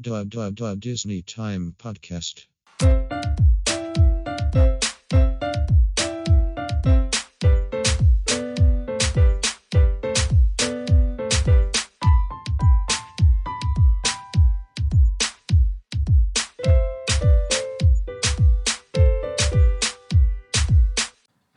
Dub Dub Dub Disney Time Podcast.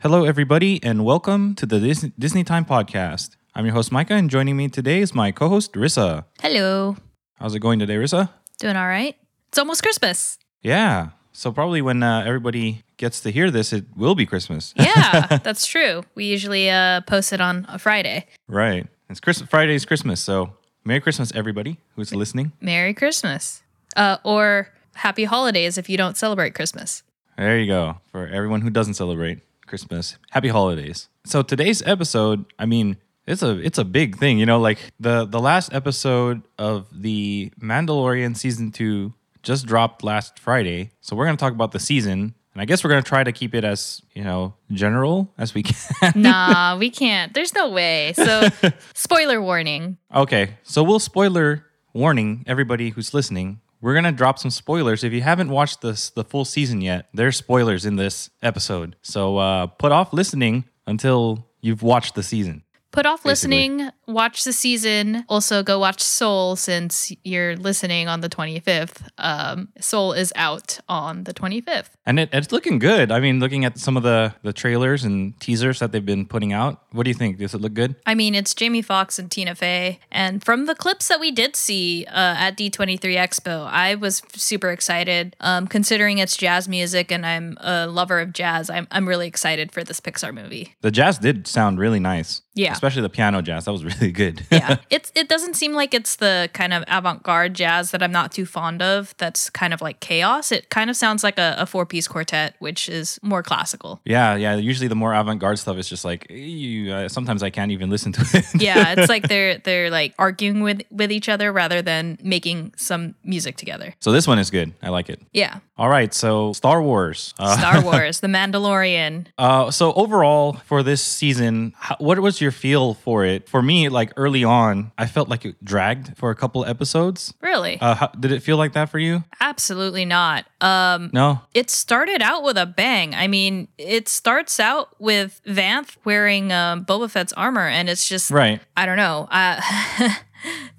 Hello, everybody, and welcome to the Dis- Disney Time Podcast. I'm your host, Micah, and joining me today is my co host, Rissa. Hello. How's it going today, Rissa? Doing all right? It's almost Christmas. Yeah. So, probably when uh, everybody gets to hear this, it will be Christmas. Yeah, that's true. We usually uh, post it on a Friday. right. It's Chris- Friday's Christmas. So, Merry Christmas, everybody who's listening. Merry Christmas. Uh, or Happy Holidays if you don't celebrate Christmas. There you go. For everyone who doesn't celebrate Christmas, happy holidays. So today's episode, I mean, it's a it's a big thing, you know, like the the last episode of the Mandalorian season 2 just dropped last Friday. So we're going to talk about the season, and I guess we're going to try to keep it as, you know, general as we can. Nah, we can't. There's no way. So, spoiler warning. Okay, so we'll spoiler warning everybody who's listening. We're gonna drop some spoilers. If you haven't watched this the full season yet, there's spoilers in this episode. So uh, put off listening until you've watched the season. Put off Basically. listening, watch the season. Also, go watch Soul since you're listening on the 25th. Um, Soul is out on the 25th. And it, it's looking good. I mean, looking at some of the the trailers and teasers that they've been putting out, what do you think? Does it look good? I mean, it's Jamie Foxx and Tina Fey. And from the clips that we did see uh, at D23 Expo, I was super excited. Um, considering it's jazz music and I'm a lover of jazz, I'm, I'm really excited for this Pixar movie. The jazz did sound really nice. Yeah. Especially the piano jazz. That was really good. Yeah, it's it doesn't seem like it's the kind of avant-garde jazz that I'm not too fond of. That's kind of like chaos. It kind of sounds like a, a four-piece quartet, which is more classical. yeah, yeah. Usually the more avant-garde stuff is just like you, uh, sometimes I can't even listen to it. Yeah, it's like they're they're like arguing with with each other rather than making some music together. so this one is good. I like it. Yeah. All right, so Star Wars. Uh, Star Wars, The Mandalorian. Uh, so overall for this season, how, what was your feel for it? For me, like early on, I felt like it dragged for a couple episodes. Really? Uh, how, did it feel like that for you? Absolutely not. Um No. it started out with a bang. I mean, it starts out with Vanth wearing um, Boba Fett's armor, and it's just Right. I don't know. Uh,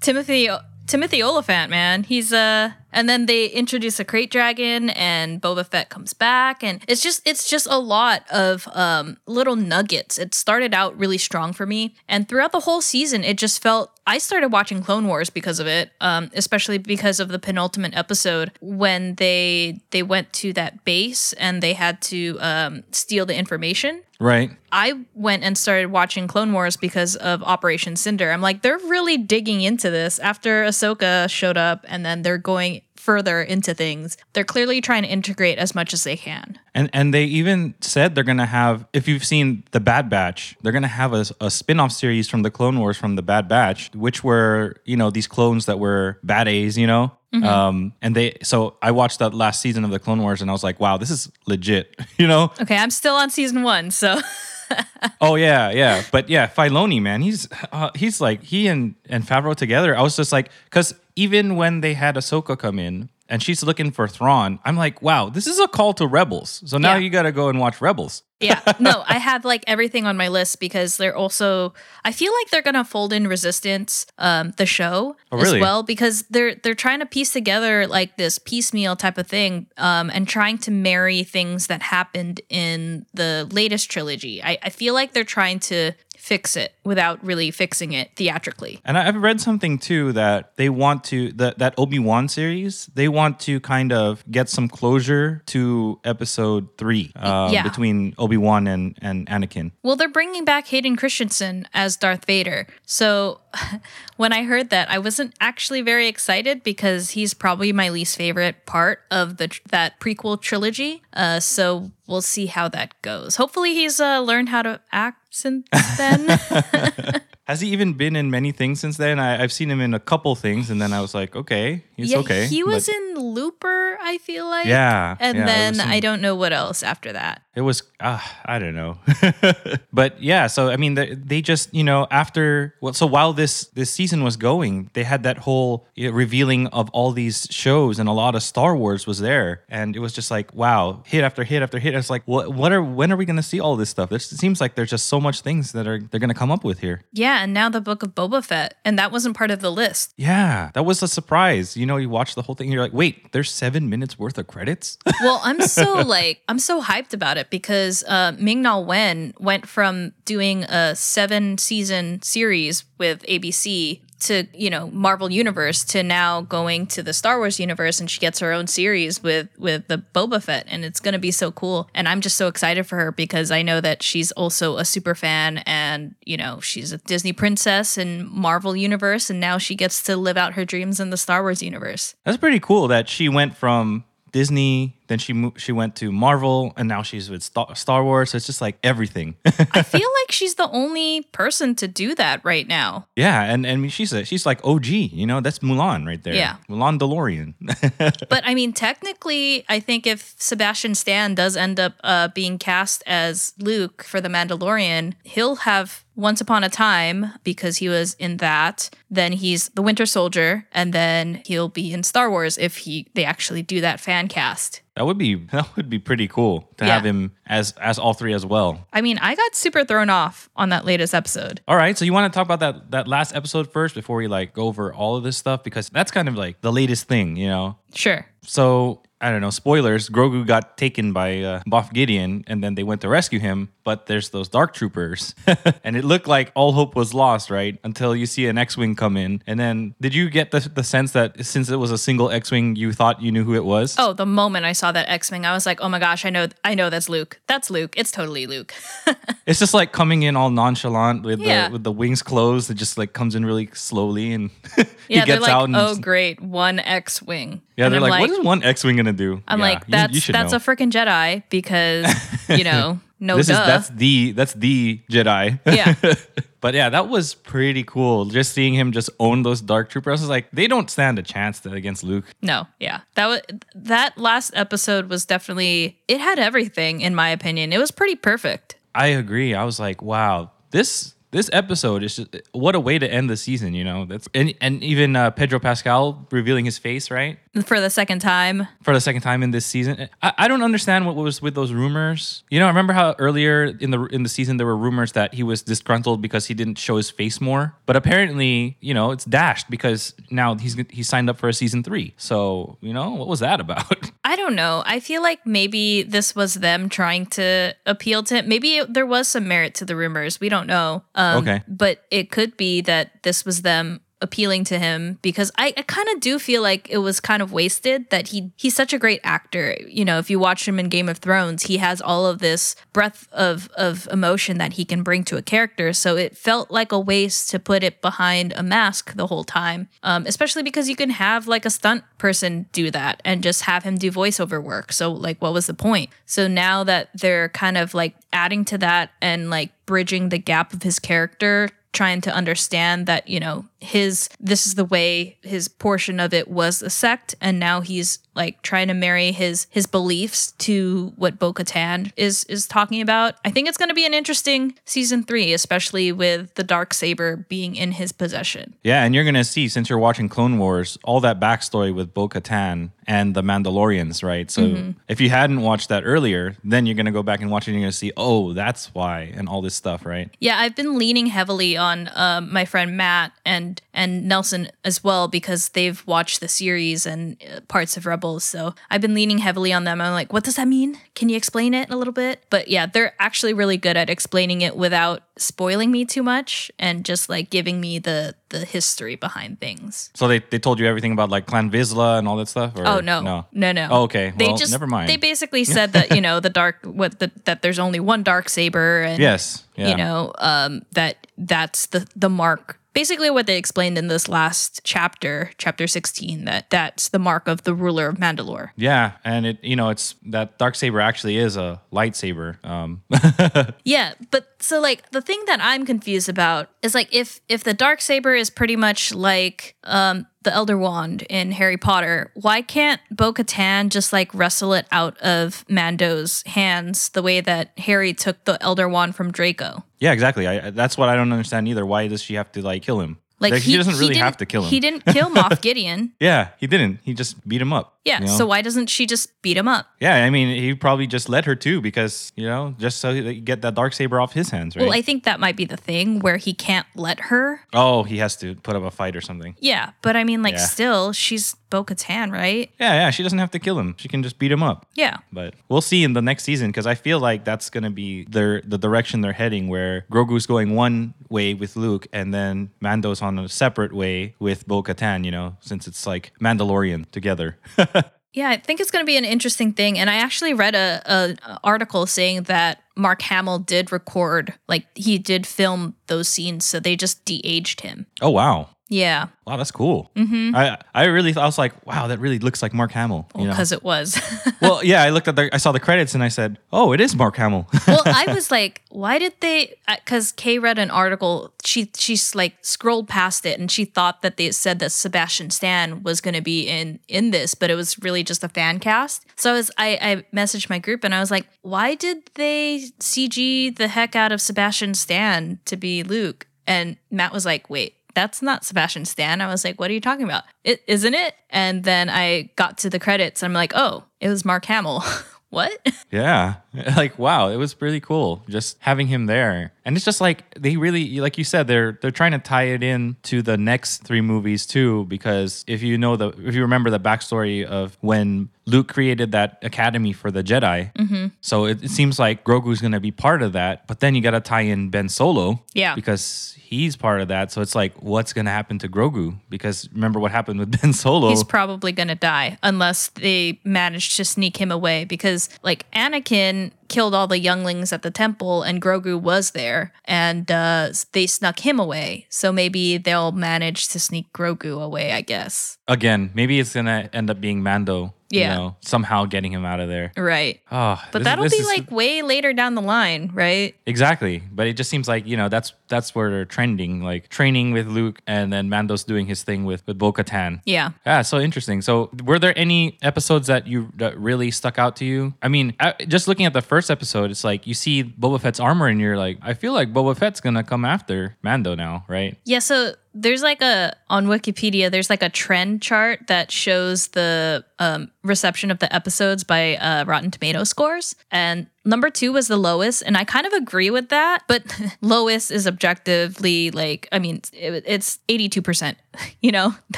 Timothy Timothy Olyphant, man. He's uh and then they introduce a krayt dragon and Boba Fett comes back and it's just it's just a lot of um little nuggets. It started out really strong for me and throughout the whole season it just felt I started watching Clone Wars because of it, um, especially because of the penultimate episode when they they went to that base and they had to um, steal the information. Right. I went and started watching Clone Wars because of Operation Cinder. I'm like, they're really digging into this after Ahsoka showed up, and then they're going further into things. They're clearly trying to integrate as much as they can. And and they even said they're gonna have. If you've seen the Bad Batch, they're gonna have a, a spin-off series from the Clone Wars from the Bad Batch, which were you know these clones that were bad A's, you know. Um, and they so I watched that last season of the Clone Wars and I was like, wow, this is legit, you know. Okay, I'm still on season one, so Oh yeah, yeah, but yeah, Filoni, man, he's uh, he's like he and and Favreau together. I was just like, because even when they had Ahsoka come in and she's looking for Thrawn, I'm like, wow, this is a call to Rebels. So now Yeah. you got to go and watch Rebels. yeah no i have like everything on my list because they're also i feel like they're gonna fold in resistance um the show Oh, really? as well because they're they're trying to piece together like this piecemeal type of thing um and trying to marry things that happened in the latest trilogy i, I feel like they're trying to fix it without really fixing it theatrically And I've read something too that they want to that that Obi Wan series. They want to kind of get some closure to Episode three um, Yeah. between Obi Wan and and Anakin. Well, they're bringing back Hayden Christensen as Darth Vader. So when I heard that, I wasn't actually very excited because he's probably my least favorite part of the that prequel trilogy. Uh, so we'll see how that goes. Hopefully, he's uh, learned how to act since then. Has he even been in many things since then? I, I've seen him in a couple things, and then I was like, okay, he's yeah, okay. he was but in Looper, I feel like. Yeah, And yeah, then some- I don't know what else after that. It was, uh, I don't know, but yeah. So I mean, they, they just you know after well, so while this this season was going, they had that whole you know, revealing of all these shows, and a lot of Star Wars was there, and it was just like wow, hit after hit after hit. It's like what what are when are we gonna see all this stuff? There's, it seems like there's just so much things that are they're gonna come up with here. Yeah, and now the book of Boba Fett, and that wasn't part of the list. Yeah, that was a surprise. You know, you watch the whole thing, and you're like, wait, there's seven minutes worth of credits. Well, I'm so like I'm so hyped about it because uh, Ming Na Wen went from doing a seven season series with ABC to you know Marvel Universe to now going to the Star Wars universe, and she gets her own series with with the Boba Fett, and it's gonna be so cool. And I'm just so excited for her because I know that she's also a super fan, and you know she's a Disney princess in Marvel Universe, and now she gets to live out her dreams in the Star Wars universe. That's pretty cool that she went from Disney, then she mo- she went to Marvel, and now she's with Star, Star Wars. So it's just like everything. I feel like she's the only person to do that right now. yeah, and and she's a, she's like OG. You know, that's Mulan right there. Yeah. Mulan DeLorean. But I mean, technically, I think if Sebastian Stan does end up uh, being cast as Luke for The Mandalorian, he'll have Once Upon a Time because he was in that. Then he's the Winter Soldier, and then he'll be in Star Wars if he they actually do that fan cast. That would be that would be pretty cool to Yeah. have him as as all three as well. I mean, I got super thrown off on that latest episode. All right, so you want to talk about that that last episode first before we like go over all of this stuff because that's kind of like the latest thing, you know. Sure. So I don't know. Spoilers: Grogu got taken by uh, Moff Gideon, and then they went to rescue him. But there's those Dark Troopers, and it looked like all hope was lost, right? Until you see an X-wing come in, and then did you get the the sense that since it was a single X-wing, you thought you knew who it was? Oh, the moment I saw that X Wing, I was like, oh my gosh, I know, I know that's Luke. That's Luke. It's totally Luke. It's just like coming in all nonchalant with Yeah. the with the wings closed. It just like comes in really slowly, and he Yeah, gets like, out. And oh great, one X wing. Yeah, And they're I'm like, what is one X-wing gonna do? I'm Yeah, like, that's you should that's know. a freaking Jedi because you know, no this duh. is that's the that's the Jedi. Yeah. but yeah, that was pretty cool. Just seeing him just own those dark troopers. I was like, they don't stand a chance against Luke. no, yeah. That was that last episode was definitely it had everything in my opinion. It was pretty perfect. I agree. I was like, wow, this this episode is just what a way to end the season. You know, that's and and even uh, Pedro Pascal revealing his face right For the second time. for the second time in this season. I, I don't understand what was with those rumors. You know, I remember how earlier in the in the season there were rumors that he was disgruntled because he didn't show his face more. But apparently, you know, it's dashed because now he's he signed up for a season three. So you know, what was that about? I don't know. I feel like maybe this was them trying to appeal to him. Maybe it, there was some merit to the rumors. We don't know. Um, Um, okay. But it could be that this was them appealing to him because I, I kind of do feel like it was kind of wasted that he he's such a great actor. You know, if you watch him in Game of Thrones, he has all of this breadth of of emotion that he can bring to a character. So it felt like a waste to put it behind a mask the whole time. Um, especially because you can have like a stunt person do that and just have him do voiceover work. So like what was the point? So now that they're kind of like adding to that and like bridging the gap of his character trying to understand that you know his this is the way his portion of it was a sect and now he's like trying to marry his his beliefs to what Bo-Katan is is talking about. I think it's going to be an interesting season 3 especially with the dark saber being in his possession. Yeah, and you're gonna see since you're watching Clone Wars, all that backstory with Bo Katan and the Mandalorians, right? So Mm-hmm. if you hadn't watched that earlier, then you're gonna go back and watch it and you're gonna see, oh, that's why, and all this stuff, right? Yeah, I've been leaning heavily on um, my friend Matt and and Nelson as well because they've watched the series and uh, parts of Rebels. So I've been leaning heavily on them. I'm like, what does that mean? Can you explain it a little bit? But yeah, they're actually really good at explaining it without spoiling me too much and just like giving me the the history behind things. So they, they told you everything about like Clan Vizsla and all that stuff? Or Oh no, no, no, no. Oh, okay. They Well, just never mind. They basically said that you know the dark what the, that there's only one dark saber and Yes. Yeah. you know um, that that's the the mark basically what they explained in this last chapter, chapter 16, that that's the mark of the ruler of Mandalore. Yeah, and it you know it's that dark saber actually is a lightsaber. Um, Yeah, but so like the thing that I'm confused about is like if if the dark saber is pretty much like um the Elder Wand in Harry Potter, why can't Bo Katan just like wrestle it out of Mando's hands the way that Harry took the Elder Wand from Draco? yeah, exactly. I, that's what I don't understand either. Why does she have to like kill him? Like he, doesn't really didn't- have to kill him. He didn't kill Moff Gideon. Yeah, he didn't. He just beat him up. Yeah, you know? so why doesn't she just beat him up? yeah, I mean, he probably just let her too because you know, just so he get that dark saber off his hands, right? Well, I think that might be the thing where he can't let her. oh, he has to put up a fight or something. Yeah, but I mean, like, Yeah. still, she's Bo Katan, right? Yeah, yeah. She doesn't have to kill him. She can just beat him up. Yeah. But we'll see in the next season because I feel like that's gonna be their the direction they're heading, where Grogu's going one way with Luke, and then Mando's on a separate way with Bo Katan. You know, since it's like Mandalorian together. Yeah, I think it's going to be an interesting thing. And I actually read a, a, a article saying that Mark Hamill did record, like he did film those scenes, so they just de-aged him. oh wow, Yeah, wow, that's cool. Mm-hmm. I I really I was like, wow, that really looks like Mark Hamill. You know? because it was. well, yeah, I looked at the, I saw the credits and I said, oh, it is Mark Hamill. well, I was like, why did they? Because Kay read an article. She she's like scrolled past it, and she thought that they said that Sebastian Stan was going to be in in this, but it was really just a fan cast. So I was I I messaged my group and I was like, why did they CG the heck out of Sebastian Stan to be Luke? And Matt was like, wait. That's not Sebastian Stan. I was like, what are you talking about? Isn't it? And then I got to the credits and I'm like, oh, it was Mark Hamill. what? Yeah. Like wow, it was pretty cool just having him there. And it's just like they really like you said they're they're trying to tie it in to the next 3 movies too because if you know the if you remember the backstory of when Luke created that academy for the Jedi. Mm-hmm. So it, it seems like Grogu's going to be part of that, but then you got to tie in Ben Solo Yeah. because he's part of that. So it's like what's going to happen to Grogu because remember what happened with Ben Solo? He's probably going to die unless they manage to sneak him away because, like, Anakin killed all the younglings at the temple and Grogu was there and uh, they snuck him away. So maybe they'll manage to sneak Grogu away, I guess. Again, maybe it's to end up being Mando, Yeah. you know, somehow getting him out of there. Right. Oh, But this- that'll this be is- like way later down the line, right? exactly. But it just seems like you know that's that's where they're trending, like training with Luke, and then Mando's doing his thing with with Bo Katan. Yeah. Yeah, so interesting. So, were there any episodes that you that really stuck out to you? I mean, just looking at the first episode, it's like you see Boba Fett's armor, and you're like, I feel like Boba Fett's gonna come after Mando now, right? Yeah, so there's like a on Wikipedia, there's like a trend chart that shows the um, reception of the episodes by uh, Rotten Tomato scores, and number two was the lowest, and I kind of agree with that. But lowest is objectively like, I mean, it, it's eighty two percent. You know,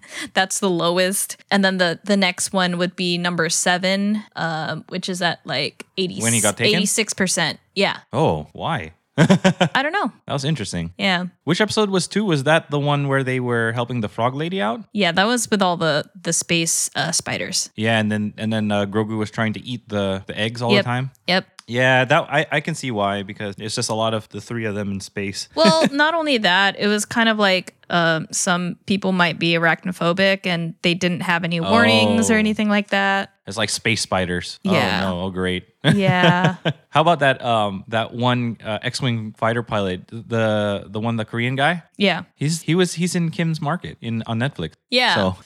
that's the lowest, and then the the next one would be number seven, um, which is at like eighty When he got taken? eighty six percent. Yeah, Oh, why? I don't know. That was interesting. Yeah. Which episode was two? Was that the one where they were helping the frog lady out? Yeah, that was with all the the space uh, spiders. Yeah, and then and then uh, Grogu was trying to eat the the eggs all Yep. the time. Yep. Yeah, that I, I can see why because it's just a lot of the three of them in space. Well, not only that, it was kind of like um, some people might be arachnophobic and they didn't have any warnings or Oh. anything like that. It's like space spiders. Yeah. Oh no! Oh great. Yeah. How about that um that one uh, X-wing fighter pilot, the the one the Korean guy? yeah. He's he was he's in Kim's Market in on Netflix. Yeah. So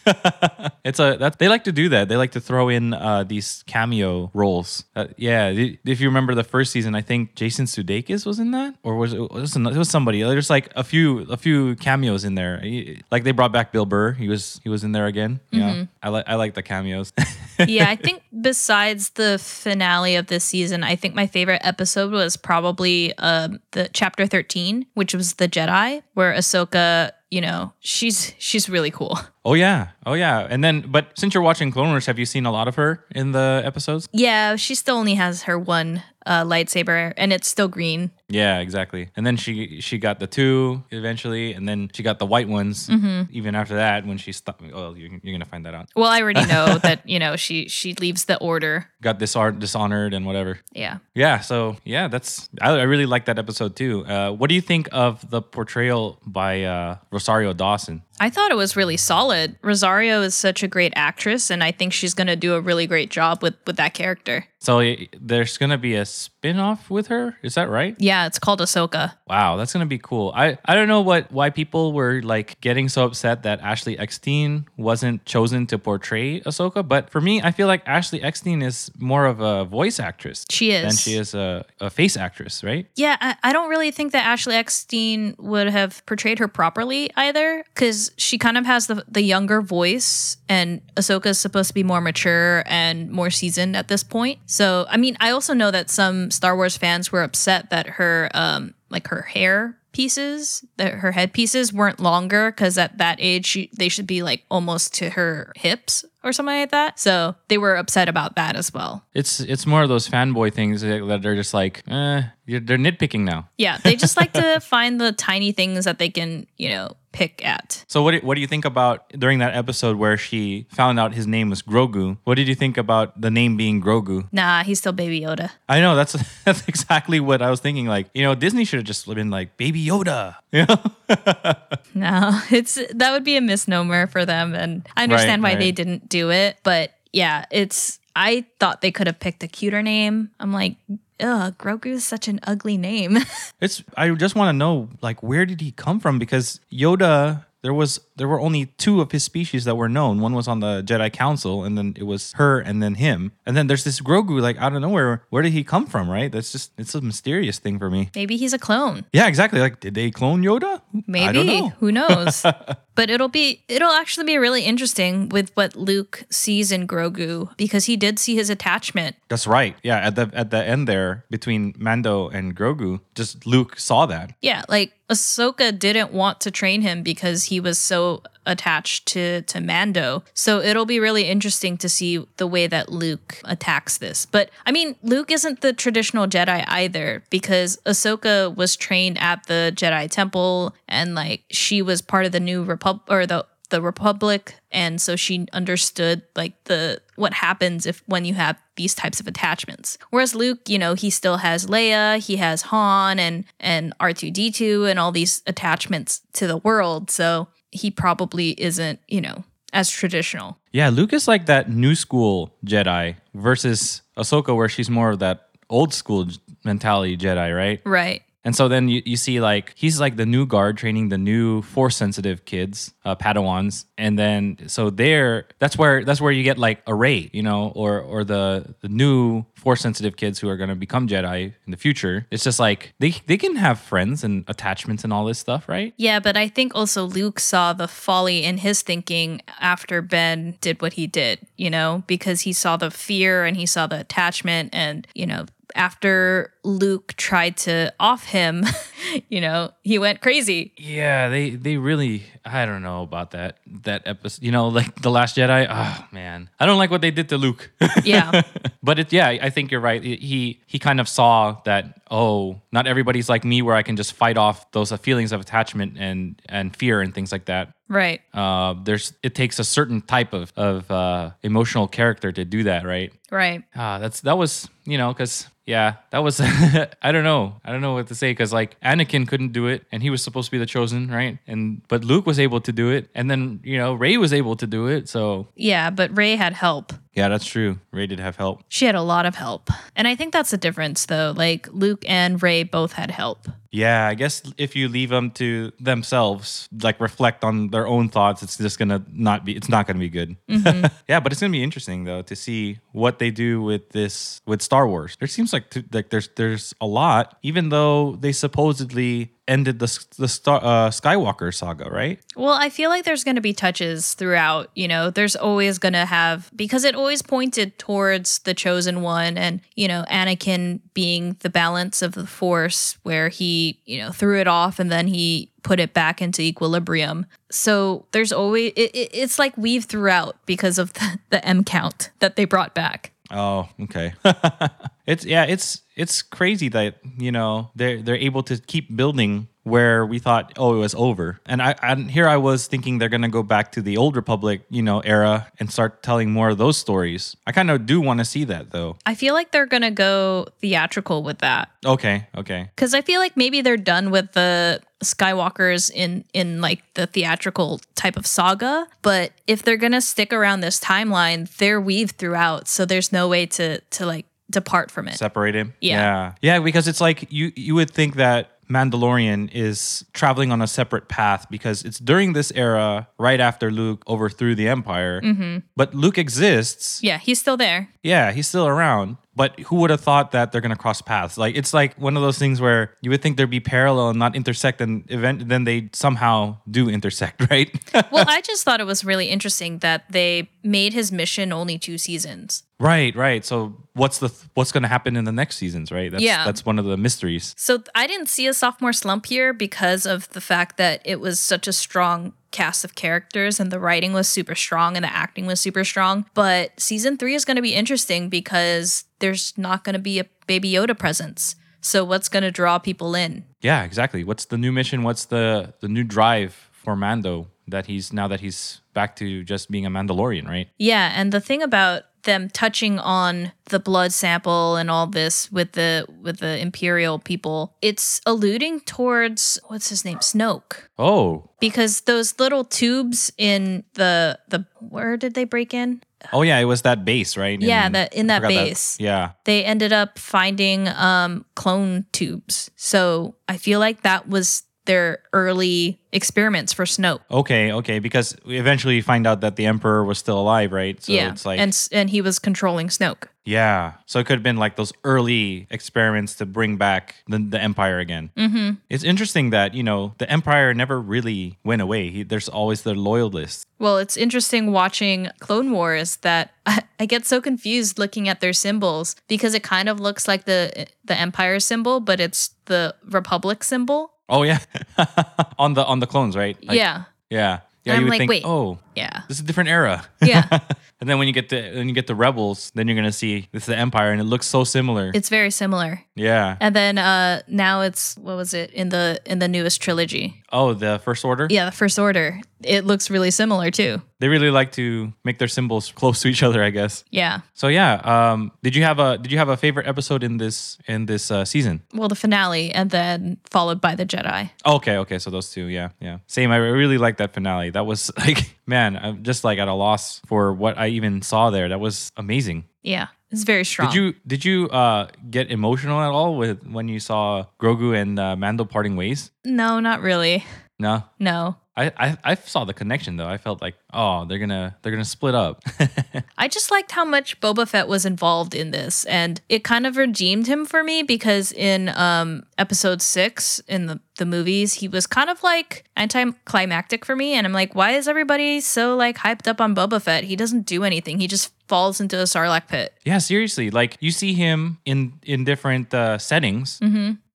it's a that they like to do that. They like to throw in uh, these cameo roles. Uh, yeah, if you remember the first season, I think Jason Sudeikis was in that, or was it was it was somebody? There's like a few a few cameos in there. Like they brought back Bill Burr. He was he was in there again. Yeah, Mm-hmm. I like I like the cameos. yeah, I think besides the finale of this season, I think my favorite episode was probably um, the chapter 13, which was the Jedi, where Ahsoka, you know, she's she's really cool. oh yeah, oh yeah. And then, but since you're watching Clone Wars, have you seen a lot of her in the episodes? Yeah, she still only has her one uh, lightsaber and it's still green. Yeah, exactly. And then she she got the two eventually, and then she got the white ones. Mm-hmm. Even after that, when she stopped, oh, you're, you're gonna find that out. Well, I already know that you know she she leaves the order. Got disar- dishonored and whatever. Yeah. Yeah, so yeah, that's I, I really like that episode too. Uh, what do you think of the portrayal by uh, Rosario Dawson? I thought it was really solid. Rosario is such a great actress, and I think she's going to do a really great job with, with that character. So there's gonna be a spin-off with her. Is that right? Yeah, it's called Ahsoka. Wow, that's gonna be cool. I I don't know what why people were like getting so upset that Ashley Eckstein wasn't chosen to portray Ahsoka, but for me, I feel like Ashley Eckstein is more of a voice actress She is. than she is a, a face actress, right? Yeah, I, I don't really think that Ashley Eckstein would have portrayed her properly either, because she kind of has the the younger voice, and Ahsoka is supposed to be more mature and more seasoned at this point. So, I mean, I also know that some Star Wars fans were upset that her um like her hair pieces that her head pieces weren't longer because at that age she, they should be like almost to her hips or something like that so they were upset about that as well It's it's more of those fanboy things that they're just like, eh, they're nitpicking now. yeah they just like to find the tiny things that they can you know pick at So what do, what do you think about during that episode where she found out his name was Grogu? What did you think about the name being Grogu? Nah, he's still Baby Yoda. I know that's that's exactly what I was thinking. Like, you know, Disney should have just been like Baby Yoda. You know? No, it's that would be a misnomer for them, and I understand Right, why they didn't do it. But yeah, it's. I thought they could have picked a cuter name. I'm like, ugh, Grogu is such an ugly name. It's I just want to know like where did he come from because Yoda there was there were only two of his species that were known. One was on the Jedi Council and then it was her and then him. And then there's this Grogu like out of nowhere. Where where did he come from, right? That's just it's a mysterious thing for me. Maybe he's a clone. Yeah, exactly. Like did they clone Yoda? Maybe. I don't know. Who knows? but it'll be it'll actually be really interesting with what Luke sees in Grogu because he did see his attachment. That's right. Yeah, at the at the end there between Mando and Grogu, just Luke saw that. Yeah, like Ahsoka didn't want to train him because he was so attached to to Mando. So it'll be really interesting to see the way that Luke attacks this. But I mean, Luke isn't the traditional Jedi either because Ahsoka was trained at the Jedi Temple and like she was part of the new Republic or the the Republic and so she understood like the what happens if when you have these types of attachments. Whereas Luke, you know, he still has Leia, he has Han and and R2D2 and all these attachments to the world. So he probably isn't, you know, as traditional. Yeah, Luke is like that new school Jedi versus Ahsoka, where she's more of that old school mentality Jedi, right? Right. And so then you, you see like he's like the new guard training the new force sensitive kids, uh, Padawans, and then so there that's where that's where you get like a Rey, you know, or or the the new force sensitive kids who are going to become Jedi in the future. It's just like they they can have friends and attachments and all this stuff, right? Yeah, but I think also Luke saw the folly in his thinking after Ben did what he did, you know, because he saw the fear and he saw the attachment and, you know, after Luke tried to off him, you know, he went crazy. Yeah, they they really I don't know about that that episode. You know, like the Last Jedi. Oh man, I don't like what they did to Luke. Yeah. but it yeah, I think you're right. He he kind of saw that oh, not everybody's like me, where I can just fight off those feelings of attachment and and fear and things like that. Right. Uh, there's it takes a certain type of of uh, emotional character to do that, right? Right. Ah, that's that was you know because yeah that was I don't know I don't know what to say because like Anakin couldn't do it and he was supposed to be the chosen right and but Luke was able to do it and then you know Rey was able to do it so Yeah, but Rey had help. Yeah that's true Rey did have help She had a lot of help. And I think that's the difference though. Like Luke and Rey both had help. yeah I guess if you leave them to themselves like reflect on their own thoughts it's just gonna not be it's not gonna be good mm-hmm. yeah but it's gonna be interesting though to see what they do with this with Star Wars there seems like to, like there's there's a lot even though they supposedly ended the the Star, uh, Skywalker saga right Well, I feel like there's going to be touches throughout. You know, there's always going to have, because it always pointed towards the chosen one and, you know, Anakin being the balance of the force where he, you know, threw it off and then he put it back into equilibrium. So there's always, it, it, it's like weave throughout because of the, the M count that they brought back. Oh, okay. It's yeah, it's it's crazy that you know they're they're able to keep building where we thought oh it was over, and I and here I was thinking they're gonna go back to the old Republic you know era and start telling more of those stories. I kind of do want to see that though. I feel like they're gonna go theatrical with that Okay, okay, because I feel like maybe they're done with the Skywalkers in in like the theatrical type of saga. But if they're gonna stick around this timeline, they're weaved throughout, so there's no way to to like depart from it. separate him. Yeah. yeah, yeah, because it's like you you would think that. Mandalorian is traveling on a separate path because it's during this era, right after Luke overthrew the Empire. Mm-hmm. But Luke exists. yeah, he's still there. Yeah, he's still around. But who would have thought that they're gonna cross paths? Like it's like one of those things where you would think there'd be parallel and not intersect, and event then they somehow do intersect, right? Well, I just thought it was really interesting that they made his mission only two seasons. Right, right. So what's the what's gonna happen in the next seasons, right? That's, Yeah. that's one of the mysteries. So I didn't see a sophomore slump here because of the fact that it was such a strong cast of characters and the writing was super strong and the acting was super strong. But season three is going to be interesting because there's not going to be a Baby Yoda presence. So what's going to draw people in? Yeah, exactly. What's the new mission? What's the the new drive for Mando that he's now that he's back to just being a Mandalorian, right? Yeah, and the thing about them touching on the blood sample and all this with the with the imperial people, it's alluding towards what's his name, Snoke. Oh, because those little tubes in the the where did they break in? oh yeah, it was that base, right? Yeah, that- in that base. yeah, They ended up finding um clone tubes. So I feel like that was their early experiments for Snoke. Okay, okay, because we eventually find out that the Emperor was still alive, right? So yeah, it's like and and he was controlling Snoke. yeah. So it could have been like those early experiments to bring back the, the Empire again. Mm-hmm. It's interesting that, you know, the Empire never really went away. He, there's always the loyalists. Well, it's interesting watching Clone Wars that I, I get so confused looking at their symbols because it kind of looks like the the Empire symbol, but it's the Republic symbol. Oh yeah. on the on the clones, right? Like, yeah, Yeah. Yeah, And you I'm would like, think, wait. oh, yeah, this is a different era. yeah. and then when you get the when you get the rebels, then you're gonna see this is the Empire and it looks so similar. it's very similar. yeah. And then uh now it's what was it in the in the newest trilogy? Oh, the first order? Yeah, the First Order. It looks really similar too. They really like to make their symbols close to each other, I guess. Yeah. So yeah, um, did you have a did you have a favorite episode in this in this uh, season? Well, the finale and then followed by the Jedi. Okay, okay, so those two, yeah, yeah, same. I really like that finale. That was like, man, I'm just like at a loss for what I even saw there. That was amazing. Yeah. It's very strong. Did you did you uh, get emotional at all with when you saw Grogu and uh, Mando parting ways? No, not really. No, No. I, I I saw the connection though. I felt like, oh, they're gonna they're gonna split up. I just liked how much Boba Fett was involved in this, and it kind of redeemed him for me because in um episode six in the the movies, he was kind of like anticlimactic for me, and I'm like, why is everybody so like hyped up on Boba Fett? He doesn't do anything. He just falls into a sarlacc pit. Yeah, seriously. Like you see him in in different uh, settings,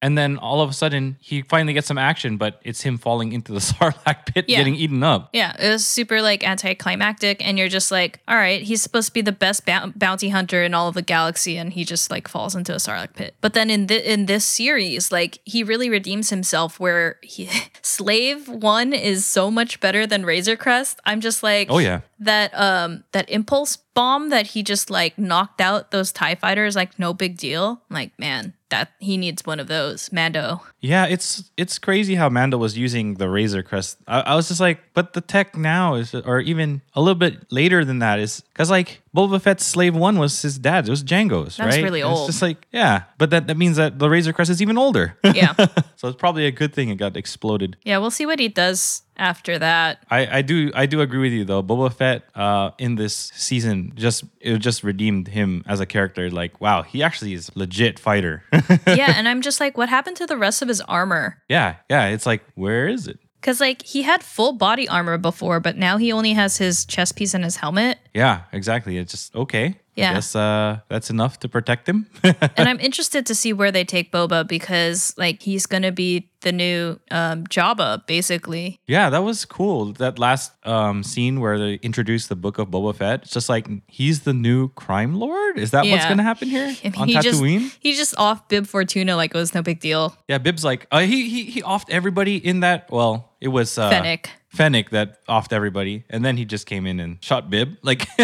and then all of a sudden he finally gets some action, but it's him falling into the Sarlacc pit, Yeah. getting eaten up. Yeah, it was super like anticlimactic, and you're just like, all right, he's supposed to be the best bou- bounty hunter in all of the galaxy, and he just like falls into a sarlacc pit. But then in the in this series, like he really redeems himself, where he Slave One is so much better than Razor Crest. I'm just like, Oh, yeah. that um that impulse bomb that he just like knocked out those Tie fighters, like no big deal. I'm like, man, that he needs one of those, Mando. Yeah, it's it's crazy how Mando was using the Razor Crest. I, I was just like, but the tech now is, or even a little bit later than that, is because like Boba Fett's Slave One was his dad's. It was Jango's, That's right? really And old. It's just like, yeah, but that, that means that the Razor Crest is even older. Yeah, so it's probably a good thing it got exploded. yeah. We'll see what he does after that. I, I do I do agree with you though. Boba Fett uh, in this season just it just redeemed him as a character. Like wow, he actually is legit fighter. yeah, and I'm just like, what happened to the rest of his armor? yeah, yeah. It's like where is it? Because like he had full body armor before, but now he only has his chest piece and his helmet. Yeah, exactly. It's just okay. Yeah. I guess uh, that's enough to protect him. and I'm interested to see where they take Boba because like he's gonna be the new um, Jabba basically. yeah, that was cool. That last um, scene where they introduced the book of Boba Fett. It's just like he's the new crime lord. Is that what's gonna happen here And on he just Tatooine? he just off Bib Fortuna like it was no big deal. Yeah, Bib's like uh, he he he offed everybody in that. Well, it was uh, Fennec. Fennec that offed everybody, and then he just came in and shot Bib. Like,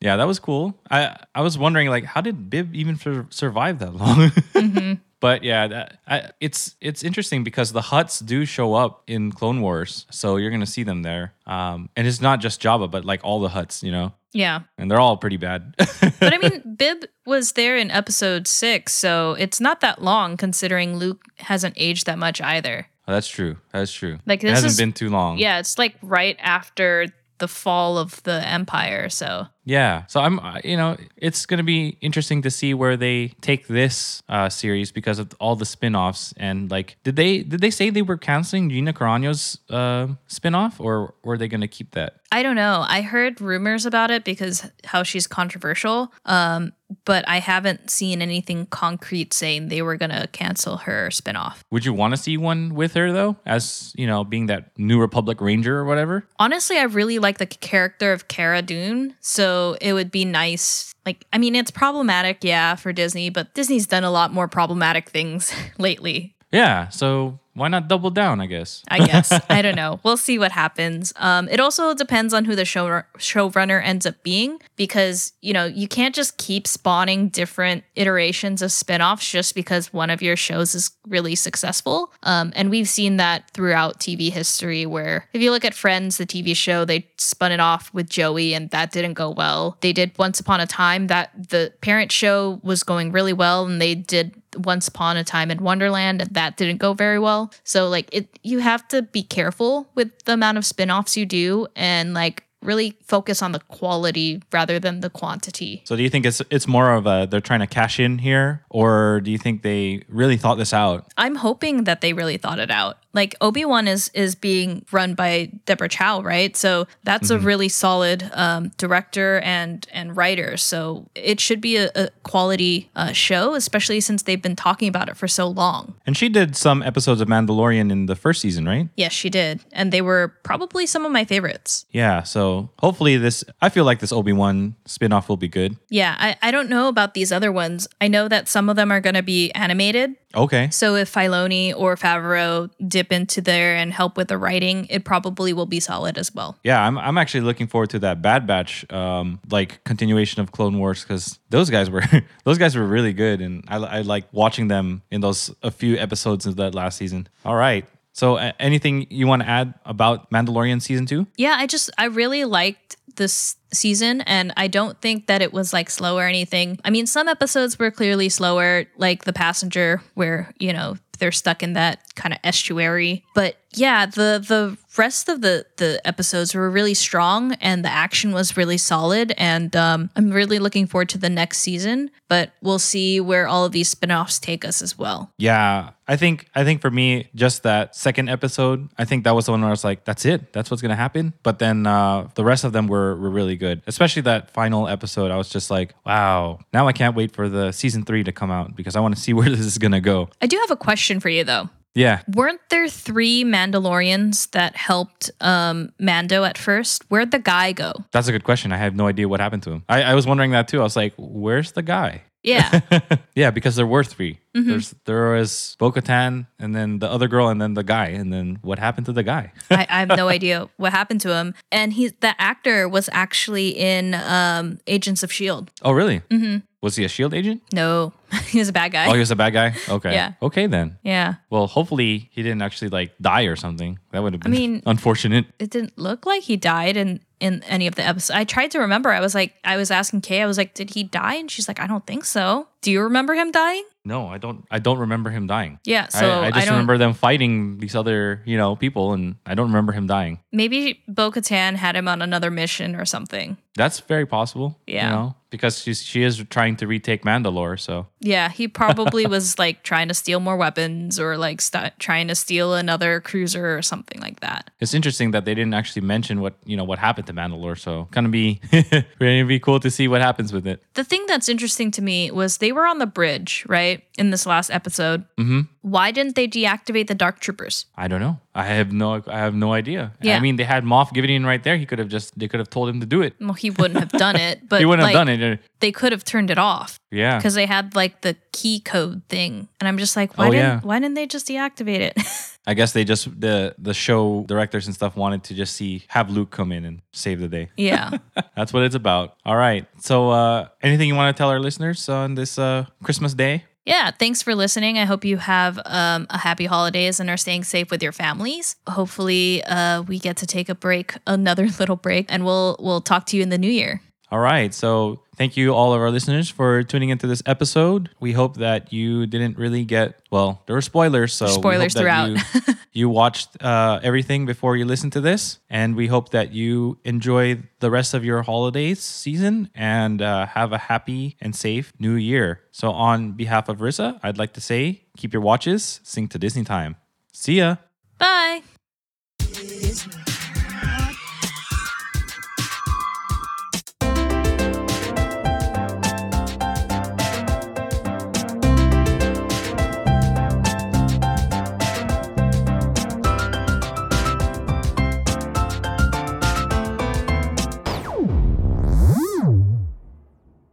yeah, that was cool. I I was wondering like how did Bib even sur- survive that long? But yeah, that, I, it's it's interesting because the Hutts do show up in Clone Wars, so you're gonna see them there. Um, and it's not just Jabba, but like all the Hutts, you know, Yeah. and they're all pretty bad. But I mean, Bib was there in episode six, so it's not that long considering Luke hasn't aged that much either. Oh, that's true. That's true. Like, it this hasn't is- been too long. Yeah, it's like right after the fall of the Empire, so Yeah. So I'm, you know, it's going to be interesting to see where they take this uh, series because of all the spin-offs and like did they did they say they were canceling Gina Carano's uh, spin-off or were they going to keep that? I don't know. I heard rumors about it because how she's controversial. Um, but I haven't seen anything concrete saying they were gonna cancel her spinoff. Would you want to see one with her though as, you know, being that New Republic Ranger or whatever? Honestly, I really like the character of Cara Dune, so it would be nice. Like, I mean, it's problematic, yeah, for Disney, but Disney's done a lot more problematic things lately. Yeah, so why not double down, I guess. I guess. I don't know. We'll see what happens. Um, it also depends on who the show showrunner ends up being because, you know, you can't just keep spawning different iterations of spin-offs just because one of your shows is really successful. Um, and we've seen that throughout TV history where if you look at Friends, the TV show, they spun it off with Joey and that didn't go well. They did Once Upon a Time that the parent show was going really well and they did once upon a time in wonderland and that didn't go very well. So like it you have to be careful with the amount of spin-offs you do and like really focus on the quality rather than the quantity. So do you think it's it's more of a they're trying to cash in here or do you think they really thought this out? i'm hoping that they really thought it out like obi-wan is is being run by deborah chow right so that's a really solid um, director and and writer so it should be a, a quality uh, show especially since they've been talking about it for so long And she did some episodes of Mandalorian in the first season, right? yes she did and they were probably some of my favorites Yeah, so hopefully this I feel like this Obi-Wan spin-off will be good. Yeah, I, I don't know about these other ones. I know that some of them are going to be animated. Okay. So if Filoni or Favreau dip into there and help with the writing, it probably will be solid as well. Yeah, I'm I'm actually looking forward to that Bad Batch um like continuation of Clone Wars cuz those guys were those guys were really good and I I like watching them in those a few episodes of that last season. All right. So uh, anything you want to add about Mandalorian season 2? Yeah, I just, I really liked this season and I don't think that it was like slow or anything. I mean, some episodes were clearly slower, like The Passenger, where, you know, they're stuck in that kind of estuary. But yeah, the the rest of the the episodes were really strong and the action was really solid and um, I'm really looking forward to the next season, but we'll see where all of these spin-offs take us as well. Yeah, I think I think for me, just that second episode, I think that was the one where I was like, "That's it, that's what's gonna happen." But then uh, the rest of them were were really good, especially that final episode. I was just like, "Wow!" Now I can't wait for the season three to come out because I want to see where this is gonna go. I do have a question for you though. Yeah, Weren't there three Mandalorians that helped um, Mando at first? Where'd the guy go? that's a good question. I have no idea what happened to him. I, I was wondering that too. I was like, "Where's the guy?" Yeah. yeah, because there were 3 There's there was Bo-Katan, and then the other girl, and then the guy, and then what happened to the guy? I, I have no idea what happened to him. And he that actor was actually in um, Agents of Shield. oh, really? Mm-hmm. Was he a Shield agent? No, he was a bad guy. Oh, he was a bad guy. Okay. Yeah. Okay then. yeah. Well, hopefully he didn't actually like die or something. That would have been I mean- unfortunate. It didn't look like he died in in any of the episodes. I tried to remember. I was like, I was asking Kay. I was like, did he die? And she's like, I don't think so. Do you remember him dying? No, I don't. I don't remember him dying. Yeah. So I, I just don't. remember them fighting these other, you know, people, and I don't remember him dying. maybe Bo Katan had him on another mission or something. That's very possible. Yeah. You know, because she's she is trying to retake Mandalore. So Yeah, he probably was like trying to steal more weapons or like st- trying to steal another cruiser or something like that. It's interesting that they didn't actually mention what you know what happened to Mandalore. So kind of be really be cool to see what happens with it. The thing that's interesting to me was they were on the bridge, right? In this last episode. Mm-hmm. Why didn't they deactivate the Dark Troopers? I don't know. I have no. I have no idea. Yeah. I mean, they had Moff Gideon right there. He could have just. They could have told him to do it. Well, he wouldn't have done it, but He wouldn't like, have done it. They could have turned it off Yeah. because they had like the key code thing, and I'm just like, why Oh, didn't yeah. why didn't they just deactivate it? I guess they just the the show directors and stuff wanted to just see have Luke come in and save the day. yeah. That's what it's about. All right. So, uh, anything you want to tell our listeners on this uh, Christmas day? Yeah, thanks for listening. I hope you have um, a happy holidays and are staying safe with your families. Hopefully, uh, we get to take a break, another little break, and we'll we'll talk to you in the new year. All right. So, thank you all of our listeners for tuning into this episode. We hope that you didn't really get well. There were spoilers, so we hope Spoilers that throughout. You, you watched uh, everything before you listened to this, and we hope that you enjoy the rest of your holidays season and uh, have a happy and safe New Year. So, on behalf of Rissa, I'd like to say, keep your watches, sing to Disney time. See ya. Bye. Disney.